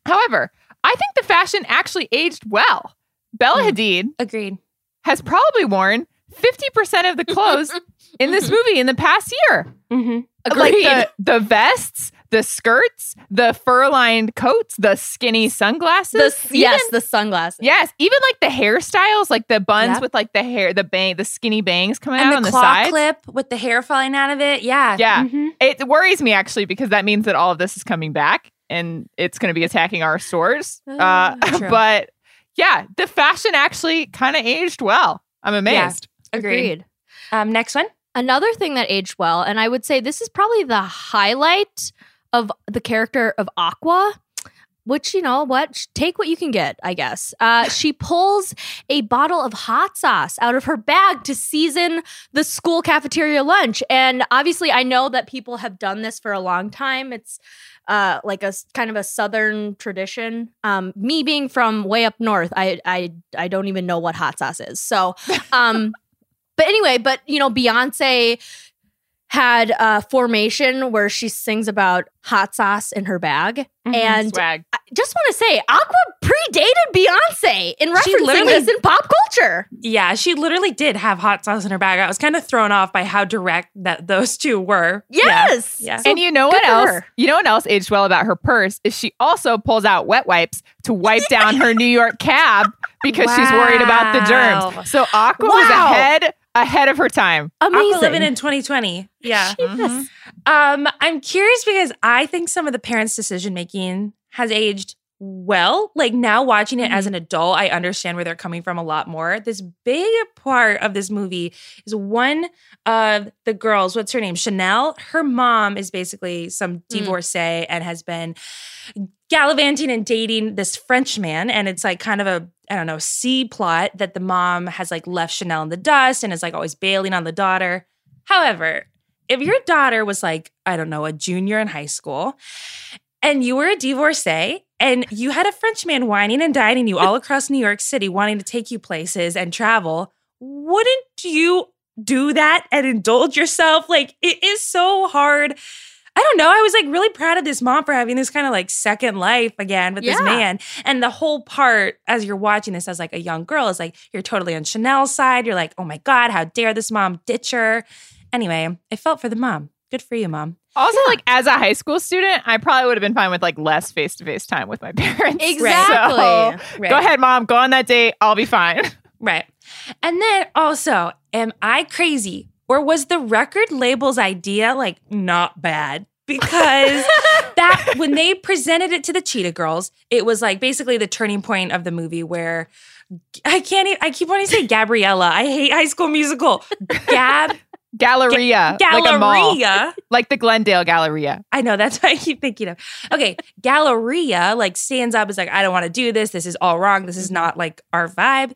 However, I think the fashion actually aged well. Bella Hmm. Hadid Agreed. has probably worn 50% of the [laughs] clothes in this movie in the past year. Mm-hmm. Like the, [laughs] the vests, the skirts, the fur lined coats, the skinny sunglasses. The, yes, the sunglasses. Yes, even like the hairstyles, like the buns Yep. with like the hair, the bang, the skinny bangs coming And out the on the side. clip with the hair falling out of it. Yeah. Yeah. Mhm. It worries me actually because that means that all of this is coming back and it's going to be attacking our stores. Uh, [laughs] but yeah, the fashion actually kind of aged well. I'm amazed. Agreed. Um, next one. Another thing that aged well, and I would say this is probably the highlight of the character of Aqua. Which you know what? Take what you can get, I guess. Uh, [laughs] she pulls a bottle of hot sauce out of her bag to season the school cafeteria lunch, and obviously, I know that people have done this for a long time. It's uh, like a kind of a southern tradition. Um, me being from way up north, I I I don't even know what hot sauce is. So, um, [laughs] but anyway, but you know, Beyonce had a formation where she sings about hot sauce in her bag. Mm-hmm. And Swag. I just want to say, Aqua predated Beyonce in referencing literally- this in pop culture. Yeah, she literally did have hot sauce in her bag. I was kind of thrown off by how direct that those two were. Yes. Yeah. So and you know what else? You know what else aged well about her purse is she also pulls out wet wipes to wipe down her New York cab because she's worried about the germs. [laughs] So Aqua was ahead ahead of her time. amazing. Aqua living in 2020. Yeah. Yes. Um, I'm curious because I think some of the parents' decision making has aged well. Like now watching it as Mm-hmm. an adult, I understand where they're coming from a lot more. This big part of this movie is one of the girls, what's her name? Chanel. Her mom is basically some divorcee and has been gallivanting and dating this French man. And it's like kind of a, I don't know, C plot that the mom has like left Chanel in the dust and is like always bailing on the daughter. However, if your daughter was like, I don't know, a junior in high school, and you were a divorcee and you had a French man whining and dining you all across New York City, wanting to take you places and travel, wouldn't you do that and indulge yourself? Like, it is so hard. I don't know. I was like really proud of this mom for having this kind of like second life again with this man. And the whole part as you're watching this as like a young girl is like you're totally on Chanel's side. You're like, oh my God, how dare this mom ditch her? Anyway, I felt for the mom. Good for you, mom. Also, like as a high school student, I probably would have been fine with like less face to face time with my [laughs] parents. Exactly. So, Right. Go ahead, mom. Go on that date. I'll be fine. [laughs] Right. And then also, am I crazy? Or was the record label's idea like not bad? Because [laughs] that when they presented it to the Cheetah Girls, it was like basically the turning point of the movie where I can't even, I keep wanting to say Gabriella. I hate high school musical. Gab [laughs] Galleria. Like a mall. Like the Glendale Galleria. I know that's what I keep thinking of. Okay, Galleria like stands up is like, I don't want to do this. This is all wrong. This is not like our vibe.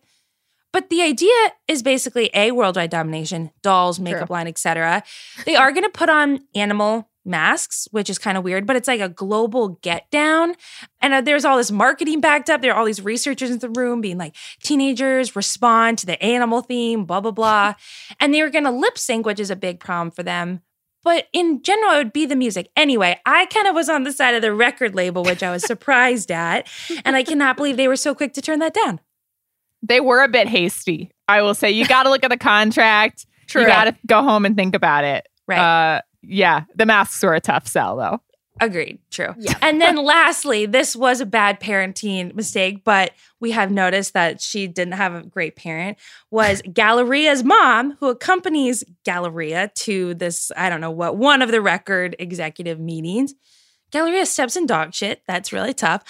But the idea is basically a worldwide domination, dolls, makeup line, etc. They are going to put on animal masks, which is kind of weird, but it's like a global get down. And uh, there's all this marketing backed up. There are all these researchers in the room being like, teenagers respond to the animal theme, blah, blah, blah. [laughs] and they were going to lip sync, which is a big problem for them. But in general, it would be the music. Anyway, I kind of was on the side of the record label, which I was [laughs] surprised at. And I cannot believe they were so quick to turn that down. They were a bit hasty. I will say you got to look at the contract. True. You got to go home and think about it. Right. Uh, yeah, the masks were a tough sell though. Agreed. True. Yeah. And then [laughs] lastly, this was a bad parenting mistake, but we have noticed that she didn't have a great parent. Was [laughs] Galleria's mom, who accompanies Galleria to this, I don't know what, one of the record executive meetings. Galleria steps in dog shit. That's really tough.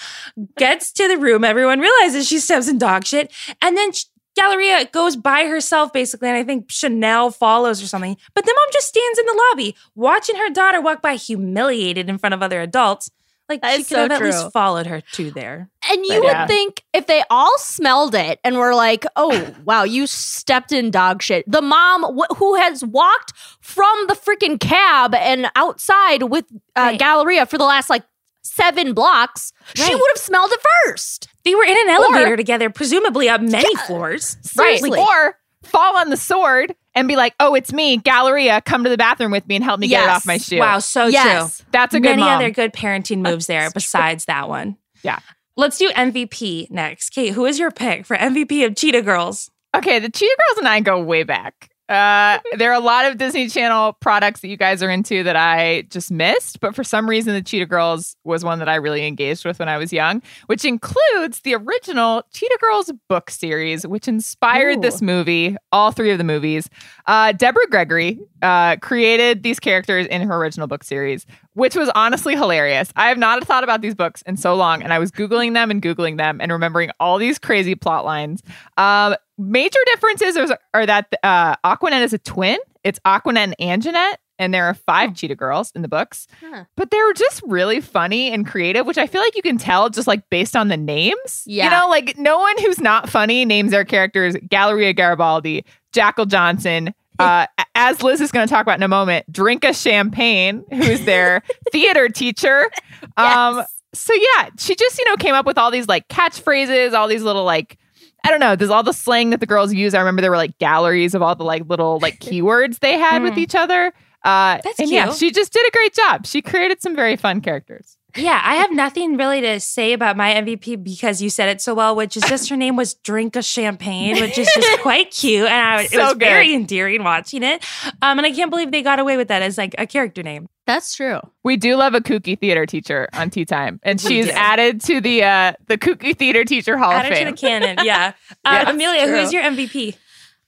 Gets to the room. Everyone realizes she steps in dog shit. And then sh- Galleria goes by herself, basically. And I think Chanel follows or something. But the mom just stands in the lobby, watching her daughter walk by humiliated in front of other adults. Like That she could so have at true. least followed her to there. And you But would yeah. think if they all smelled it and were like, "Oh, [coughs] wow, you stepped in dog shit." The mom wh- who has walked from the freaking cab and outside with uh, Right. Galleria for the last like seven blocks, she would have smelled it first. They were in an elevator together, presumably up many floors. Seriously. Right. Or fall on the sword and be like, "Oh, it's me, Galleria. Come to the bathroom with me and help me get it off my shoe." Wow, so Yes. true. that's a good Many mom. other good parenting moves there besides that one. Yeah. Let's do MVP next. Kate, who is your pick for MVP of Cheetah Girls? Okay, the Cheetah Girls and I go way back. Uh, there are a lot of Disney Channel products that you guys are into that I just missed, but for some reason, the Cheetah Girls was one that I really engaged with when I was young, which includes the original Cheetah Girls book series, which inspired Ooh. this movie, all three of the movies. Uh, Deborah Gregory uh, created these characters in her original book series, which was honestly hilarious. I have not thought about these books in so long, and I was Googling them and Googling them and remembering all these crazy plot lines. Um, major differences are, are that uh, Aquanette is a twin. It's Aquanette and Anginette, and there are five Cheetah Girls in the books. Huh. But they're just really funny and creative, which I feel like you can tell just like based on the names. Yeah. You know, like no one who's not funny names their characters Galleria Garibaldi, Jackal Johnson. [laughs] Uh, as Liz is going to talk about in a moment, Drinka Champagne, who's their [laughs] theater teacher. Um, Yes. so yeah, she just, you know, came up with all these like catchphrases, all these little like I don't know. There's all the slang that the girls use. I remember there were like galleries of all the like little like [laughs] keywords they had with Mm. each other. Uh, That's and yeah, she just did a great job. She created some very fun characters. Yeah, I have nothing really to say about my MVP because you said it so well, which is just her name was Drinka Champagne, which is just [laughs] quite cute. And I, it was good. very endearing watching it. Um, and I can't believe they got away with that as like a character name. That's true. We do love a kooky theater teacher on Tea Time, and she's added to the uh, the kooky theater teacher hall Add of it to the canon. Yeah. [laughs] Uh, Yes, Amelia, true. who's your MVP?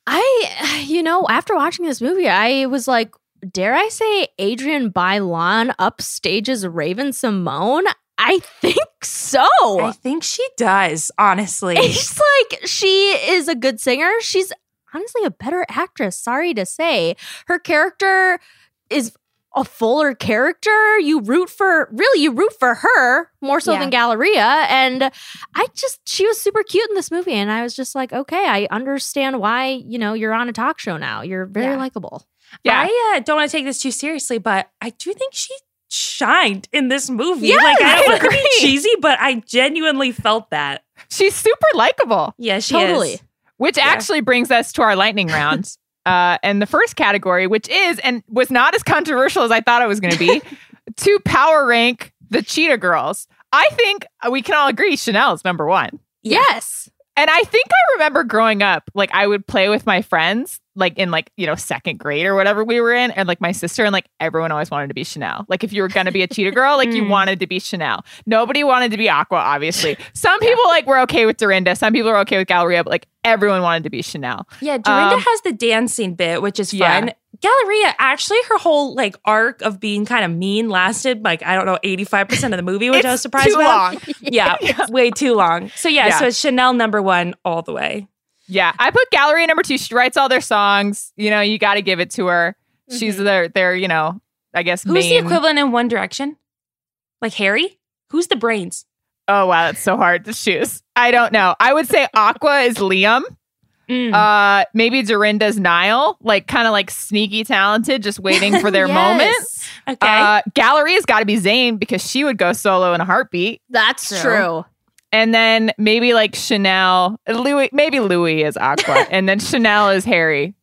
I, you know, after watching this movie, I was like, dare I say Adrienne Bailon upstages Raven-Symoné? I think so. I think she does, honestly. [laughs] It's like she is a good singer. She's honestly a better actress. Sorry to say. Her character is a fuller character. You root for really, you root for her more so Yeah. than Galleria. And I just she was super cute in this movie. And I was just like, okay, I understand why, you know, you're on a talk show now. You're very Yeah. likable. Yeah. I uh, don't want to take this too seriously, but I do think she shined in this movie. Yes, like I don't want to be cheesy, but I genuinely felt that. She's super likable. Yeah, she Totally. is. Which actually brings us to our lightning round. [laughs] Uh, and the first category, which is and was not as controversial as I thought it was going to be, [laughs] to power rank the Cheetah Girls. I think we can all agree Chanel's number one. Yes. And I think I remember growing up, like I would play with my friends, like in like, you know, second grade or whatever we were in, and like my sister and like everyone always wanted to be Chanel. Like if you were gonna be a cheetah girl, like you Mm. wanted to be Chanel. Nobody wanted to be Aqua, obviously. Some people like were okay with Dorinda, some people are okay with Galleria, but like everyone wanted to be Chanel. Yeah, Dorinda Um, has the dancing bit, which is yeah. fun. Galleria, actually, her whole like arc of being kind of mean lasted like I don't know eighty five percent of the movie, which I was surprised too about. long. [laughs] Yeah, [laughs] way too long. So yeah, Yeah. so it's Chanel number one all the way. Yeah. I put Galleria number two. She writes all their songs. You know, you gotta give it to her. She's their their, you know, I guess Mm-hmm. Who's the equivalent in One Direction? Like Harry? Who's the brains? Oh wow, that's so hard to choose. I don't know. I would say Aqua is Liam. Mm. Uh, maybe Dorinda's Niall, like kind of like sneaky talented, just waiting for their [laughs] Yes. moment. okay. Uh, Galleria's got to be Zayn because she would go solo in a heartbeat. That's True. true. And then maybe like Chanel, Louis, maybe Louis is Aqua, [laughs] and then Chanel is Harry.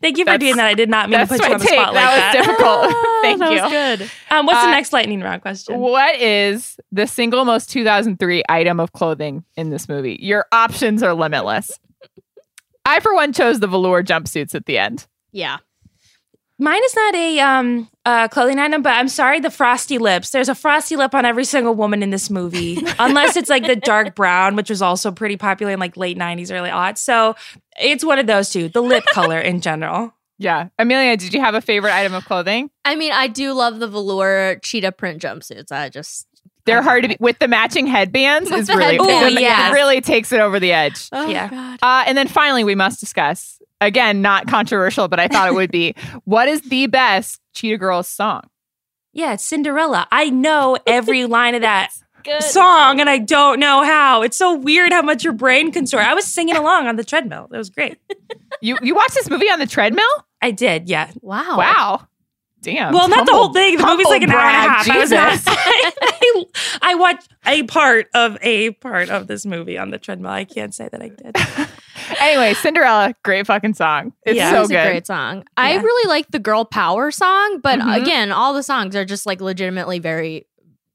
Thank you for that's- doing that. I did not mean to put you on the take. spot that like was that. difficult. [laughs] Thank that you. was good. Um, what's the Uh, next lightning round question? What is the single most 2003 item of clothing in this movie? Your options are limitless. I, for one, chose the velour jumpsuits at the end. Yeah. Mine is not a um uh clothing item, but I'm sorry, the frosty lips. There's a frosty lip on every single woman in this movie, [laughs] unless it's like the dark brown, which was also pretty popular in like late '90s, early aughts. So it's one of those two. The lip [laughs] color in general. Yeah. Amelia, did you have a favorite item of clothing? I mean, I do love the velour cheetah print jumpsuits. I just They're hard to be with the matching headbands. With is the really headbands. it yes. really takes it over the edge. oh Yeah. god. Uh, and then finally, we must discuss again, not controversial, but I thought it would be. [laughs] What is the best Cheetah Girls song? Yeah, it's Cinderella. I know every [laughs] line of that Good. song, and I don't know how. It's so weird how much your brain can store. I was singing [laughs] along on the treadmill. It was great. You you watched this movie on the treadmill? I did. Yeah. Wow. Wow. Damn. Well, not the whole thing. The movie's like an humble hour and a half. brag. I was not. Jesus. I, I watched a part of a part of this movie on the treadmill. I can't say that I did. Anyway, Cinderella, great fucking song. It's Yeah. so It's good. a great song. I really like the girl power song, but Mhm. again, all the songs are just like legitimately very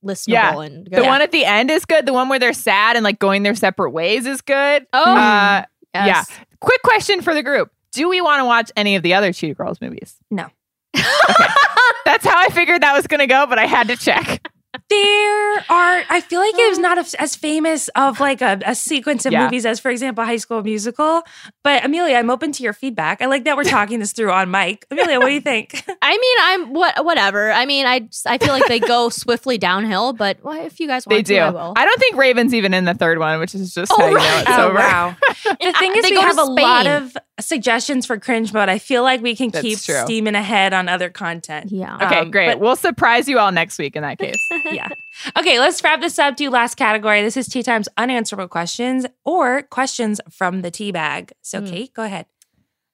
listenable Yeah. and good. The good. one at the end is good. The one where they're sad and like going their separate ways is good. Oh, Uh, yes. yeah. Quick question for the group: Do we want to watch any of the other Cheetah Girls movies? No. Okay. That's how I figured that was going to go, but I had to check. There are. I feel like it was not oh. as- as famous of like a, a sequence of Yeah. movies as, for example, High School Musical. But Amelia, I'm open to your feedback. I like that we're talking this through on mic. Amelia, what do you think? [laughs] I mean, I'm what whatever. I mean, I I feel like they go swiftly downhill, but well, if you guys want They to, do. I will. I don't think Raven's even in the third one, which is just Oh, how you know it's oh over. wow! The thing [laughs] is, They we go have a lot of suggestions for cringe mode. I feel like we can That's keep true. steaming ahead on other content. Yeah. Okay, Um, great. but- we'll surprise you all next week in that case. [laughs] [laughs] yeah. Okay, let's wrap this up. Do last category. This is Tea Time's unanswerable questions or questions from the tea bag. So, Mm. Kate, go ahead.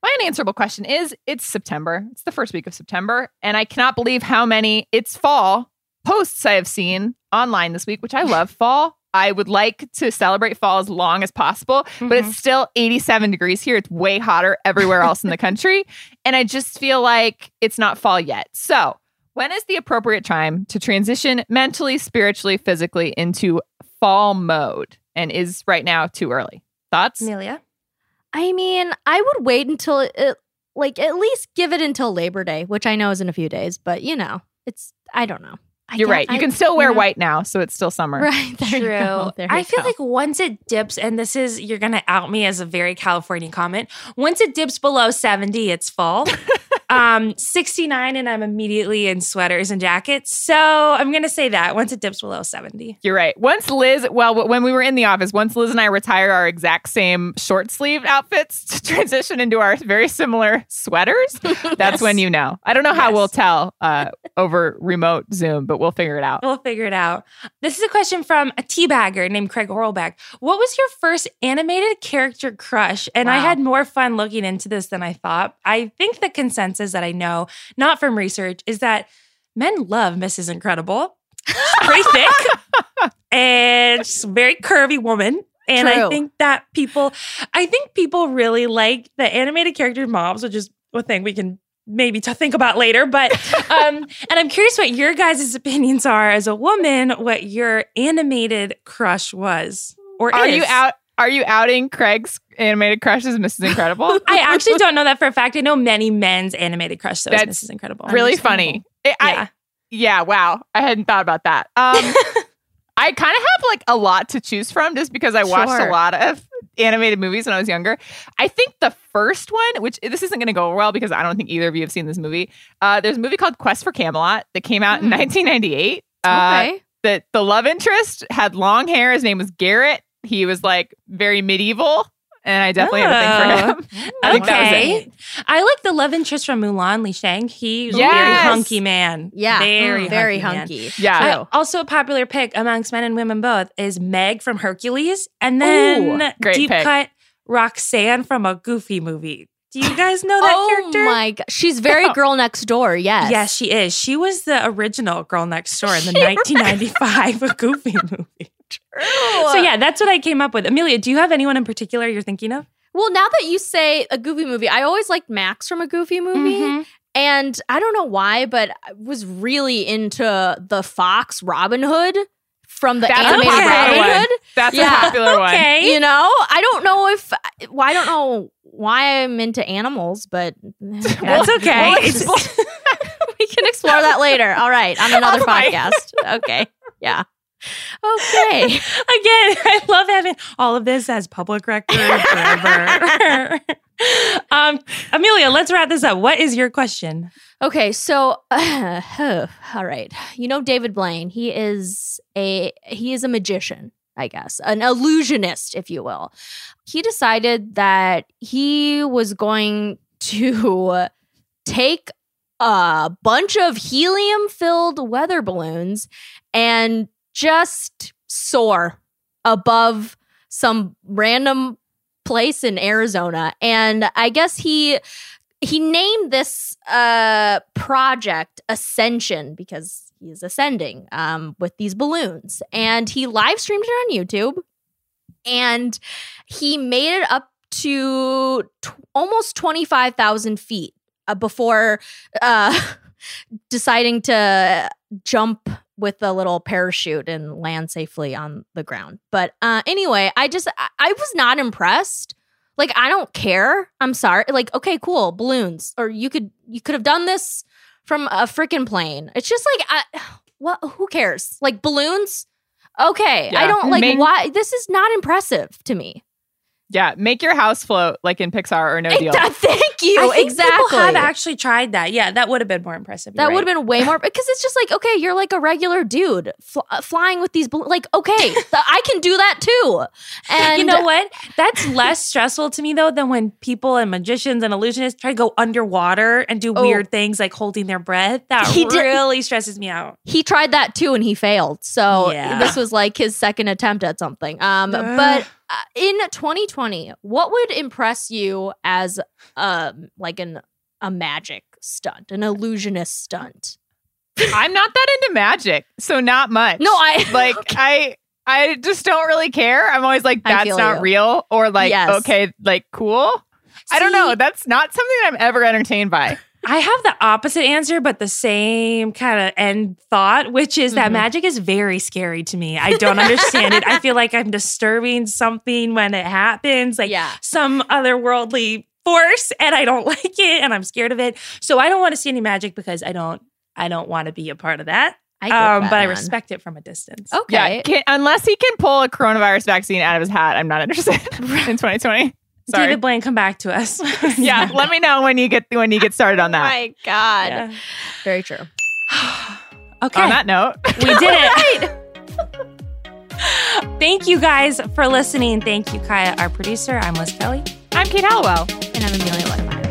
My unanswerable question is it's September. It's the first week of September. And I cannot believe how many it's fall posts I have seen online this week, which I love [laughs] fall. I would like to celebrate fall as long as possible, but Mhm. it's still 87 degrees here. It's way hotter everywhere else in the country. [laughs] And I just feel like it's not fall yet. So, when is the appropriate time to transition mentally, spiritually, physically into fall mode? And is right now too early? Thoughts? Amelia. I mean, I would wait until it, like, at least give it until Labor Day, which I know is in a few days, but you know, it's, I don't know. I You're guess right. You I- can still wear know. white now, so it's still summer. [laughs] Right. There you go. There I you feel go. like once it dips, and this is, you're going to out me as a very California comment. Once it dips below 70, it's fall. [laughs] um, 69, and I'm immediately in sweaters and jackets. So I'm going to say that once it dips below 70. You're right. Once Liz, well, when we were in the office, once Liz and I retire our exact same short sleeve outfits to [laughs] transition into our very similar sweaters, that's when you know. I don't know how Yes. we'll tell uh, over remote Zoom, but we'll figure it out. We'll figure it out. This is a question from a teabagger named Craig Horlbeck. What was your first animated character crush? And I had more fun looking into this than I thought. I think the consensus that I know, not from research, is that men love Mrs. Incredible. She's pretty [laughs] thick and she's a very curvy woman. And I think that people, I think people really like the animated character moms, which is a thing we can maybe to think about later. But [laughs] um, and I'm curious what your guys' opinions are as a woman, what your animated crush was or Are is. you out? Are you outing Craig's animated crush as Mrs. Incredible? [laughs] I actually [laughs] don't know that for a fact. I know many men's animated crush though. is That's Mrs. Incredible. really funny. It- I- Yeah. yeah. Wow. I hadn't thought about that. Um, I kind of have like a lot to choose from just because I watched Sure. a lot of animated movies when I was younger. I think the first one, which this isn't going to go well because I don't think either of you have seen this movie. Uh, there's a movie called Quest for Camelot that came out in Hmm. 1998. Uh, okay. the the love interest had long hair. His name was Garrett. He was like very medieval, and I definitely had a thing for him. [laughs] I think that was it. Okay. I like the love interest from Mulan, Li Shang. He's a Yes. very hunky man. Yeah. Very, Mm, very hunky. hunky. Yeah. Uh, also, a popular pick amongst men and women both is Meg from Hercules, and then Ooh, great deep pick. cut Roxanne from a Goofy movie. Do you guys know that oh character? Oh my god, she's very girl next door. Yes. Yes, she is. She was the original girl next door in the [laughs] 1995 [laughs] Goofy movie. So yeah, that's what I came up with. Amelia, do you have anyone in particular you're thinking of? Well, now that you say a Goofy movie, I always liked Max from a Goofy movie. Mhm. And I don't know why, but I was really into the Fox Robin Hood from the That's animated Robin one. Hood. That's Yeah. a popular one. Okay. You know, I don't know if well, I don't know why I'm into animals, but [laughs] That's okay. We'll explore- [laughs] we can explore that later. All right, on [laughs] another Oh podcast. Okay, yeah. Okay. [laughs] Again, I love having all of this as public record forever. [laughs] um, Amelia, let's wrap this up. What is your question? Okay, so [sighs] [sighs] all right. You know David Blaine, he is a he is a magician, I guess. An illusionist, if you will. He decided that he was going to take a bunch of helium-filled weather balloons and just soar above some random place in Arizona. And I guess he he named this uh project Ascension because he is ascending um with these balloons. And he live streamed it on YouTube and he made it up to t- almost 25,000 feet uh, before uh [laughs] deciding to jump with a little parachute and land safely on the ground. But uh anyway, I just I, I was not impressed. Like I don't care. I'm sorry. Like okay, cool, balloons or you could you could have done this from a freaking plane. It's just like I [sighs] what who cares? Like balloons? Okay. I don't like Make- why this is not impressive to me. Yeah, make your house float like in Pixar or No Deal. [laughs] Thank you. I think exactly. People have actually tried that. Yeah, that would have been more impressive. That would have been way more because it's just like okay, you're like a regular dude fl- uh, flying with these bal- like okay, [laughs] th- I can do that too. And you know what? That's less stressful to me though than when people and magicians and illusionists try to go underwater and do Oh. weird things like holding their breath. That He did- really stresses me out. He tried that too and he failed. So Yeah. this was like his second attempt at something. Um, Ugh. but uh, in 2020, what would impress you as um like an a magic stunt, an illusionist stunt? [laughs] I'm not that into magic, so not much. No, I [laughs] like [laughs] I I just don't really care. I'm always like that's not you. real or like Yes. okay, like cool. I don't know. That's not something I'm ever entertained by. I have the opposite answer, but the same kind of end thought, which is that Mhm. magic is very scary to me. I don't understand it. I feel like I'm disturbing something when it happens, like yeah. some otherworldly force, and I don't [laughs] like it, and I'm scared of it. So I don't want to see any magic because I don't. I don't want to be a part of that. I get Um, that, but I respect it from a distance. Okay. Yeah, can, unless he can pull a coronavirus vaccine out of his hat, I'm not interested [laughs] in 2020. Sorry. David Blaine, come back to us. [laughs] yeah, let me know when you get when you get started on Oh that. my god. Yeah. Very true. [sighs] Okay. On that note, We did it. [laughs] Thank you guys for listening. Thank you, Kaya, our producer. I'm Liz Kelly. I'm Kate Hallowell. And I'm Amelia Wedemeyer.